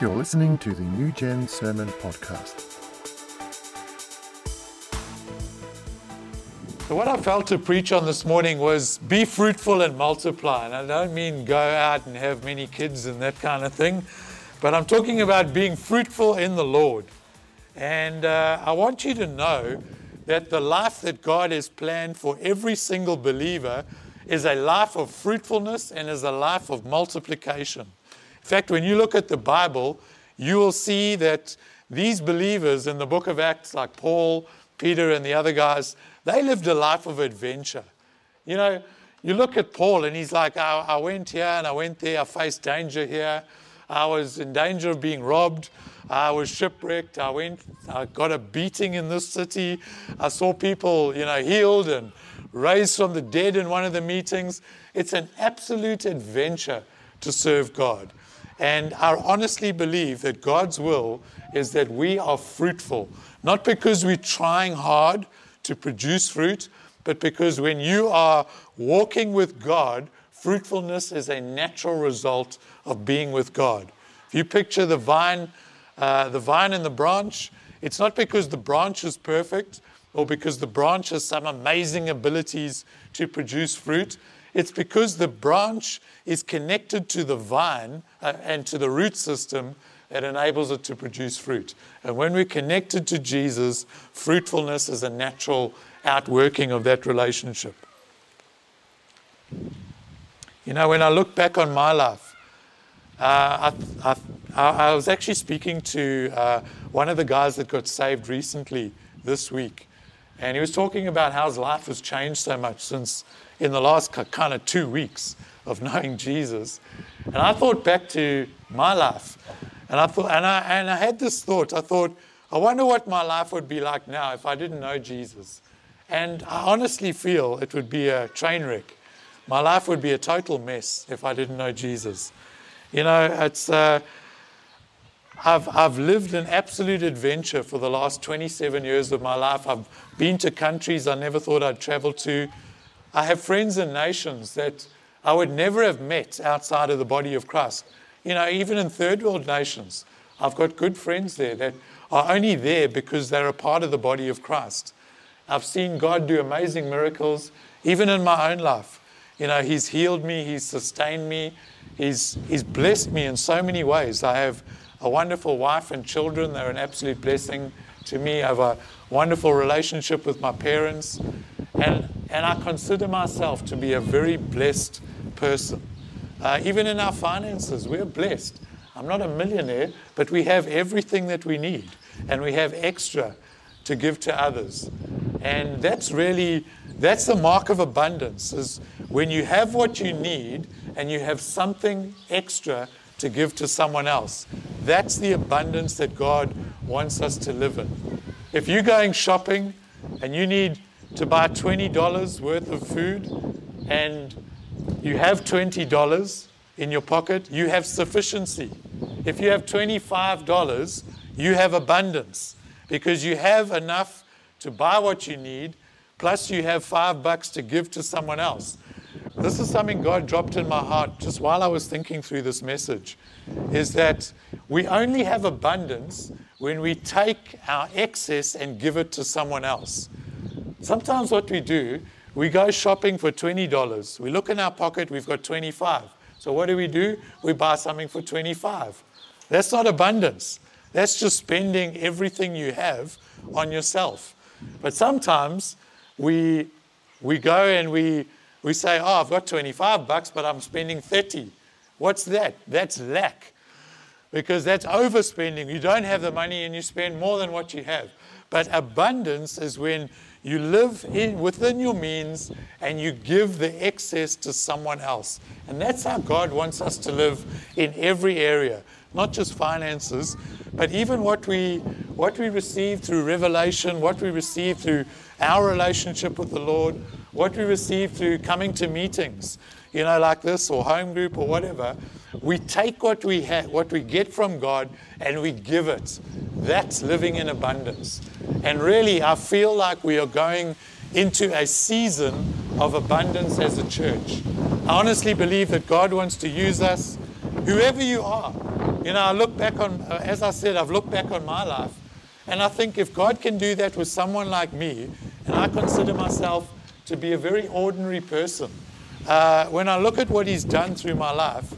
You're listening to the New Gen Sermon Podcast. So what I felt to preach on this morning was be fruitful and multiply. And I don't mean go out and have many kids and that kind of thing, but I'm talking about being fruitful in the Lord. And uh, I want you to know that the life that God has planned for every single believer is a life of fruitfulness and is a life of multiplication. In fact, when you look at the Bible, you will see that these believers in the book of Acts, like Paul, Peter, and the other guys, they lived a life of adventure. You know, you look at Paul and he's like, I, I went here and I went there, I faced danger here, I was in danger of being robbed. I was shipwrecked. I went, I got a beating in this city. I saw people, you know, healed and raised from the dead in one of the meetings. It's an absolute adventure to serve God. And I honestly believe that God's will is that we are fruitful, not because we're trying hard to produce fruit, but because when you are walking with God, fruitfulness is a natural result of being with God. If you picture the vine, uh, the vine and the branch, it's not because the branch is perfect or because the branch has some amazing abilities to produce fruit. It's because the branch is connected to the vine uh, and to the root system that enables it to produce fruit. And when we're connected to Jesus, fruitfulness is a natural outworking of that relationship. You know, when I look back on my life, uh, I, I, I, was actually speaking to uh, one of the guys that got saved recently this week. And he was talking about how his life has changed so much since in the last kind of two weeks of knowing Jesus. And I thought back to my life. And I thought, and I, and I had this thought. I thought, I wonder what my life would be like now if I didn't know Jesus. And I honestly feel it would be a train wreck. My life would be a total mess if I didn't know Jesus. You know, it's, uh, I've, I've lived an absolute adventure for the last 27 years of my life. I've been to countries I never thought I'd travel to. I have friends in nations that I would never have met outside of the body of Christ. You know, even in third world nations, I've got good friends there that are only there because they're a part of the body of Christ. I've seen God do amazing miracles, even in my own life. You know, He's healed me, He's sustained me, He's, he's blessed me in so many ways. I have a wonderful wife and children, they're an absolute blessing to me. I have a wonderful relationship with my parents, and, and I consider myself to be a very blessed person. Uh, even in our finances, we're blessed. I'm not a millionaire, but we have everything that we need, and we have extra to give to others. And that's really that's the mark of abundance is when you have what you need and you have something extra to give to someone else. That's the abundance that God wants us to live in. If you're going shopping and you need to buy $20 worth of food and you have $20 in your pocket, you have sufficiency. If you have $25, you have abundance because you have enough to buy what you need, plus you have five bucks to give to someone else. This is something God dropped in my heart just while I was thinking through this message is that we only have abundance when we take our excess and give it to someone else. Sometimes what we do, we go shopping for $20. We look in our pocket, we've got 25. So what do we do? We buy something for 25. That's not abundance. That's just spending everything you have on yourself. But sometimes we, we go and we, we say, oh, I've got 25 bucks, but I'm spending 30. What's that? That's lack. Because that's overspending. You don't have the money and you spend more than what you have. But abundance is when you live in, within your means and you give the excess to someone else. And that's how God wants us to live in every area, not just finances, but even what we, what we receive through revelation, what we receive through our relationship with the Lord, what we receive through coming to meetings, you know, like this or home group or whatever, we take what we have, what we get from God, and we give it. That's living in abundance. And really, I feel like we are going into a season of abundance as a church. I honestly believe that God wants to use us, whoever you are. You know, I look back on, uh, as I said, I've looked back on my life, and I think if God can do that with someone like me, and I consider myself to be a very ordinary person, uh, when I look at what He's done through my life,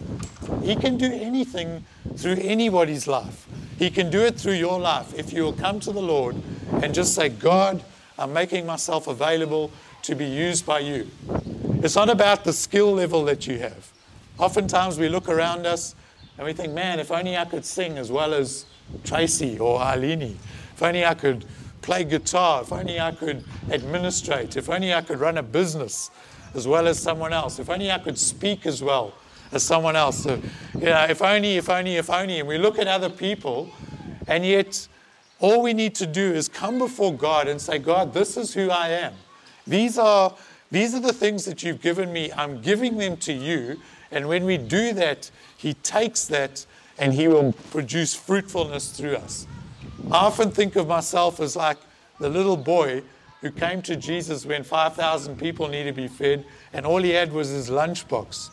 He can do anything through anybody's life. He can do it through your life if you will come to the Lord and just say, God, I'm making myself available to be used by you. It's not about the skill level that you have. Oftentimes we look around us and we think, man, if only I could sing as well as Tracy or Arlene. If only I could play guitar. If only I could administrate. If only I could run a business as well as someone else. If only I could speak as well as someone else. So, you know, if only, if only, if only. And we look at other people, and yet all we need to do is come before God and say, God, this is who I am. These are, these are the things that you've given me. I'm giving them to you. And when we do that, He takes that and He will produce fruitfulness through us. I often think of myself as like the little boy who came to Jesus when 5,000 people needed to be fed, and all he had was his lunchbox.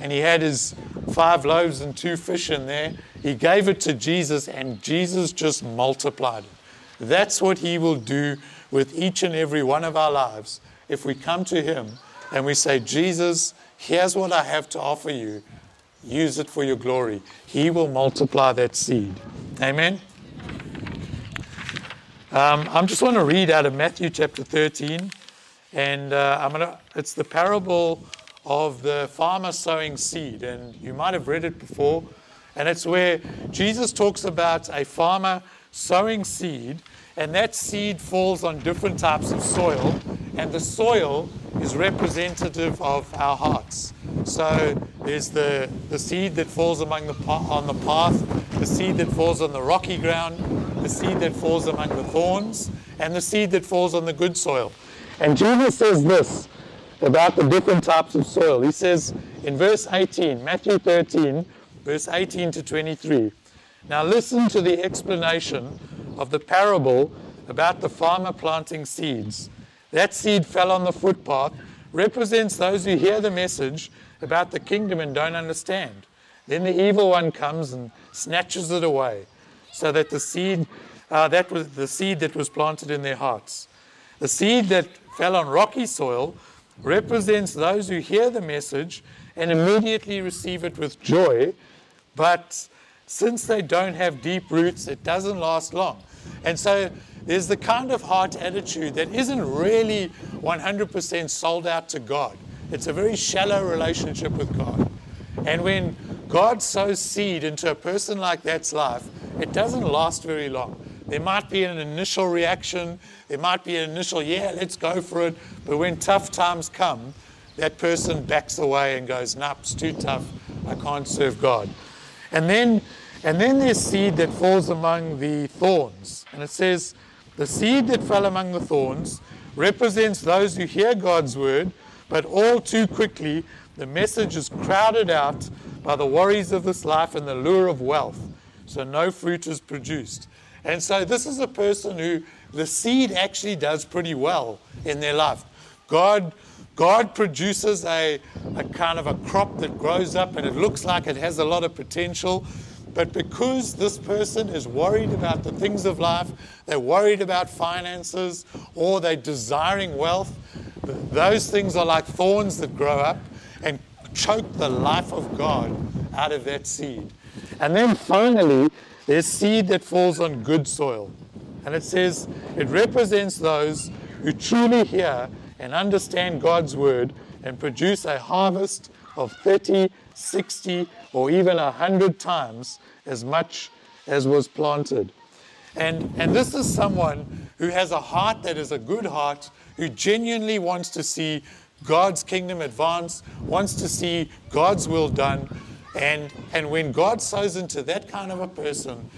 And he had his five loaves and two fish in there. He gave it to Jesus, and Jesus just multiplied it. That's what he will do with each and every one of our lives if we come to him and we say, Jesus, here's what I have to offer you. Use it for your glory. He will multiply that seed. Amen. Um, I'm just want to read out of Matthew chapter 13, and uh, I'm gonna. It's the parable of the farmer sowing seed, and you might have read it before, and it's where Jesus talks about a farmer sowing seed, and that seed falls on different types of soil, and the soil is representative of our hearts. So there's the, the seed that falls among the on the path, the seed that falls on the rocky ground, the seed that falls among the thorns, and the seed that falls on the good soil. And Jesus says this about the different types of soil. He says in verse 18, Matthew 13, verse 18 to 23. Now listen to the explanation of the parable about the farmer planting seeds. That seed fell on the footpath, represents those who hear the message about the kingdom and don't understand. Then the evil one comes and snatches it away so that the seed uh, that was the seed that was planted in their hearts. The seed that fell on rocky soil represents those who hear the message and immediately receive it with joy, but since they don't have deep roots, it doesn't last long. And so there's the kind of heart attitude that isn't really 100% sold out to God. It's a very shallow relationship with God. And when God sows seed into a person like that's life, it doesn't last very long. There might be an initial reaction, there might be an initial, yeah, let's go for it. But when tough times come, that person backs away and goes, nah, it's too tough. I can't serve God. And then, and then there's seed that falls among the thorns. And it says, the seed that fell among the thorns represents those who hear God's word, but all too quickly the message is crowded out by the worries of this life and the lure of wealth so no fruit is produced. And so this is a person who the seed actually does pretty well in their life. God, God produces a, a kind of a crop that grows up and it looks like it has a lot of potential. But because this person is worried about the things of life, they're worried about finances, or they're desiring wealth, those things are like thorns that grow up and choke the life of God out of that seed. And then finally, there's seed that falls on good soil. And it says it represents those who truly hear and understand God's word and produce a harvest of 30, 60, or even 100 times as much as was planted. And, and this is someone who has a heart that is a good heart, who genuinely wants to see God's kingdom advance, wants to see God's will done, and, and when God sows into that kind of a person,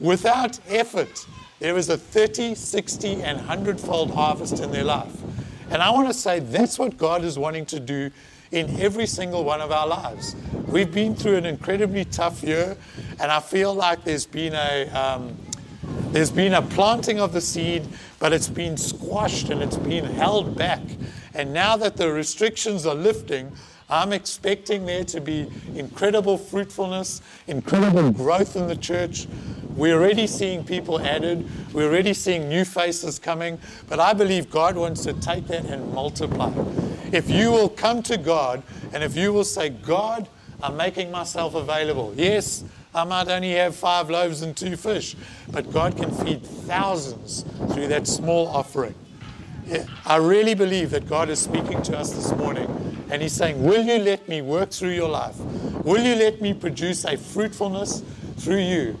without effort, there is a 30, 60, and 100 fold harvest in their life. And I want to say that's what God is wanting to do in every single one of our lives. We've been through an incredibly tough year, and I feel like there's been a. Um, there's been a planting of the seed, but it's been squashed and it's been held back. And now that the restrictions are lifting, I'm expecting there to be incredible fruitfulness, incredible growth in the church. We're already seeing people added. We're already seeing new faces coming. But I believe God wants to take that and multiply. If you will come to God and if you will say, God, I'm making myself available. Yes, I might only have five loaves and two fish, but God can feed thousands through that small offering. I really believe that God is speaking to us this morning and He's saying, Will you let me work through your life? Will you let me produce a fruitfulness through you?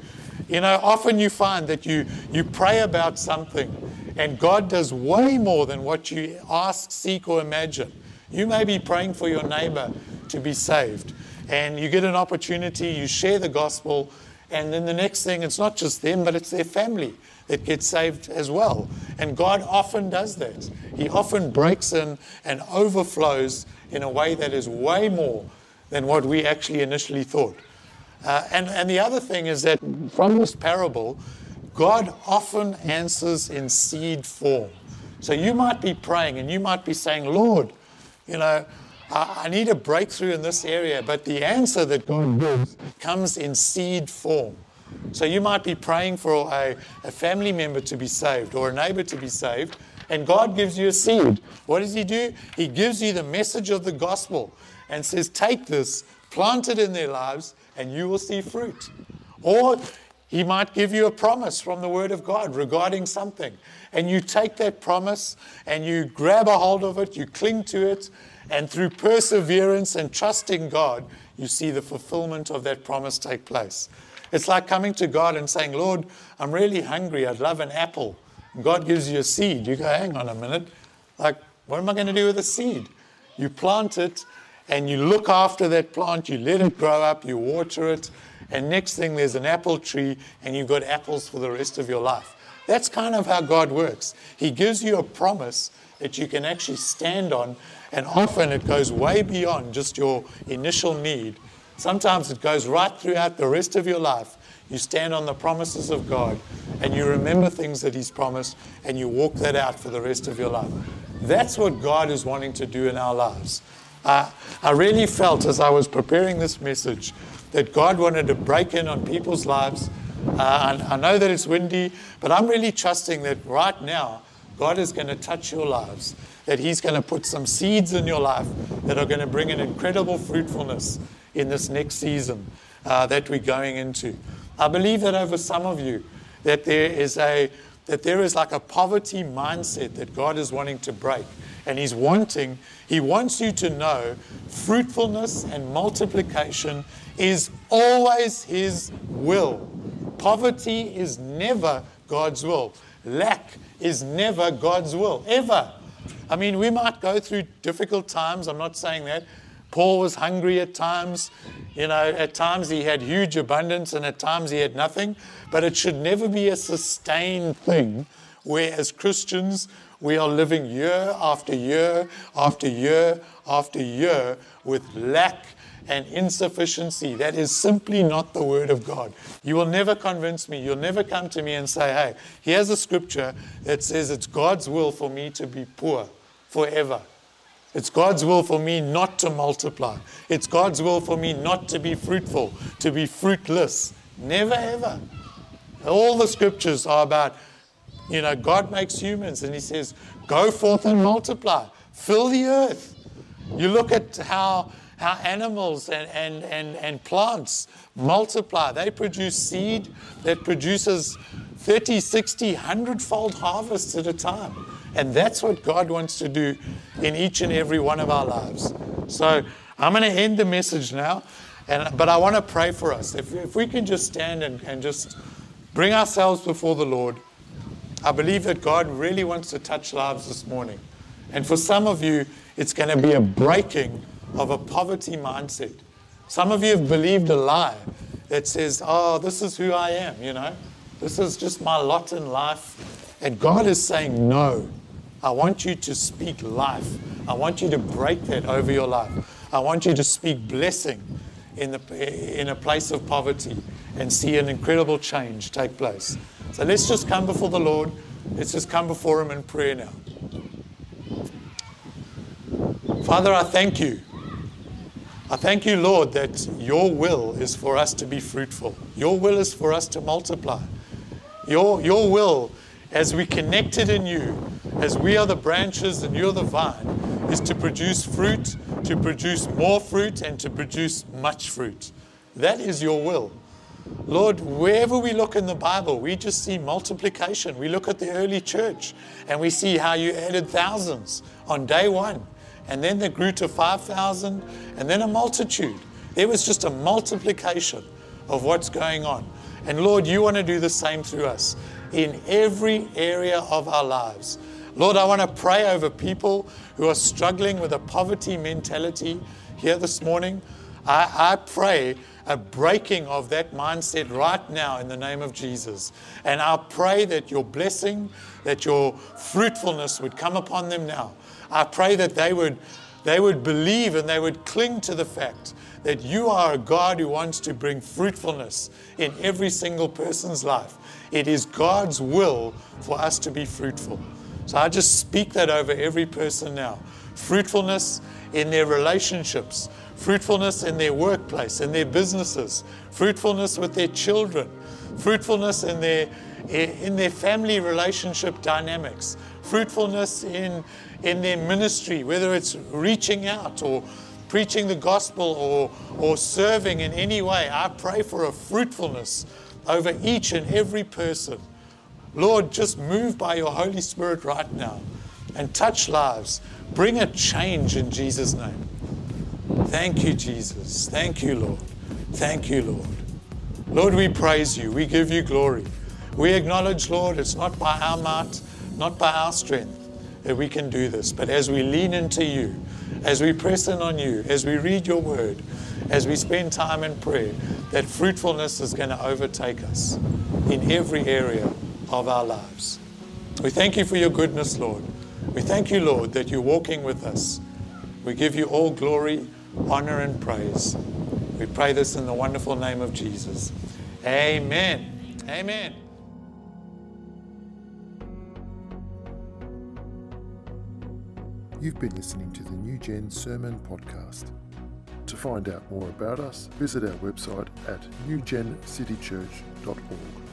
You know, often you find that you, you pray about something and God does way more than what you ask, seek, or imagine. You may be praying for your neighbor to be saved and you get an opportunity, you share the gospel, and then the next thing, it's not just them, but it's their family that gets saved as well. And God often does that. He often breaks in and overflows in a way that is way more than what we actually initially thought. Uh, and, and the other thing is that from this parable, God often answers in seed form. So you might be praying and you might be saying, Lord, you know, I need a breakthrough in this area, but the answer that God gives comes in seed form. So you might be praying for a, a family member to be saved or a neighbor to be saved, and God gives you a seed. What does He do? He gives you the message of the gospel and says, Take this, plant it in their lives, and you will see fruit. Or He might give you a promise from the Word of God regarding something, and you take that promise and you grab a hold of it, you cling to it, and through perseverance and trusting God, you see the fulfillment of that promise take place. It's like coming to God and saying, Lord, I'm really hungry. I'd love an apple. And God gives you a seed. You go, hang on a minute. Like, what am I going to do with a seed? You plant it and you look after that plant. You let it grow up. You water it. And next thing, there's an apple tree and you've got apples for the rest of your life. That's kind of how God works. He gives you a promise that you can actually stand on, and often it goes way beyond just your initial need Sometimes it goes right throughout the rest of your life. You stand on the promises of God and you remember things that He's promised and you walk that out for the rest of your life. That's what God is wanting to do in our lives. Uh, I really felt as I was preparing this message that God wanted to break in on people's lives. Uh, I know that it's windy, but I'm really trusting that right now God is going to touch your lives, that He's going to put some seeds in your life that are going to bring an incredible fruitfulness in this next season uh, that we're going into. I believe that over some of you, that there is a that there is like a poverty mindset that God is wanting to break. And He's wanting, He wants you to know fruitfulness and multiplication is always His will. Poverty is never God's will. Lack is never God's will, ever. I mean, we might go through difficult times, I'm not saying that, Paul was hungry at times. You know, at times he had huge abundance and at times he had nothing. But it should never be a sustained thing where, as Christians, we are living year after year after year after year with lack and insufficiency. That is simply not the Word of God. You will never convince me. You'll never come to me and say, hey, here's a scripture that says it's God's will for me to be poor forever. It's God's will for me not to multiply. It's God's will for me not to be fruitful, to be fruitless. Never ever. All the scriptures are about, you know, God makes humans and He says, go forth and multiply, fill the earth. You look at how, how animals and, and, and, and plants multiply. They produce seed that produces 30, 60, 100 fold harvests at a time. And that's what God wants to do in each and every one of our lives. So I'm going to end the message now, and, but I want to pray for us. If, if we can just stand and, and just bring ourselves before the Lord, I believe that God really wants to touch lives this morning. And for some of you, it's going to be a breaking of a poverty mindset. Some of you have believed a lie that says, oh, this is who I am, you know, this is just my lot in life. And God is saying, No. I want you to speak life. I want you to break that over your life. I want you to speak blessing in, the, in a place of poverty and see an incredible change take place. So let's just come before the Lord. Let's just come before Him in prayer now. Father, I thank you I thank you, Lord, that your will is for us to be fruitful. Your will is for us to multiply. Your, your will, as we connected in you, as we are the branches and you're the vine, is to produce fruit, to produce more fruit, and to produce much fruit. That is your will. Lord, wherever we look in the Bible, we just see multiplication. We look at the early church and we see how you added thousands on day one and then they grew to 5,000, and then a multitude. There was just a multiplication of what's going on. And Lord, you want to do the same through us in every area of our lives. Lord, I want to pray over people who are struggling with a poverty mentality here this morning. I, I pray a breaking of that mindset right now in the name of Jesus. And I pray that your blessing, that your fruitfulness would come upon them now. I pray that they would, they would believe and they would cling to the fact that you are a God who wants to bring fruitfulness in every single person's life. It is God's will for us to be fruitful. So I just speak that over every person now. Fruitfulness in their relationships, fruitfulness in their workplace, in their businesses, fruitfulness with their children, fruitfulness in their, in their family relationship dynamics, fruitfulness in, in their ministry, whether it's reaching out or preaching the gospel or, or serving in any way. I pray for a fruitfulness over each and every person. Lord, just move by your Holy Spirit right now and touch lives. Bring a change in Jesus' name. Thank you, Jesus. Thank you, Lord. Thank you, Lord. Lord, we praise you. We give you glory. We acknowledge, Lord, it's not by our might, not by our strength that we can do this, but as we lean into you, as we press in on you, as we read your word, as we spend time in prayer, that fruitfulness is going to overtake us in every area of our lives. We thank you for your goodness, Lord. We thank you, Lord, that you're walking with us. We give you all glory, honor, and praise. We pray this in the wonderful name of Jesus. Amen. Amen. You've been listening to the New Gen Sermon Podcast. To find out more about us, visit our website at newgencitychurch.org.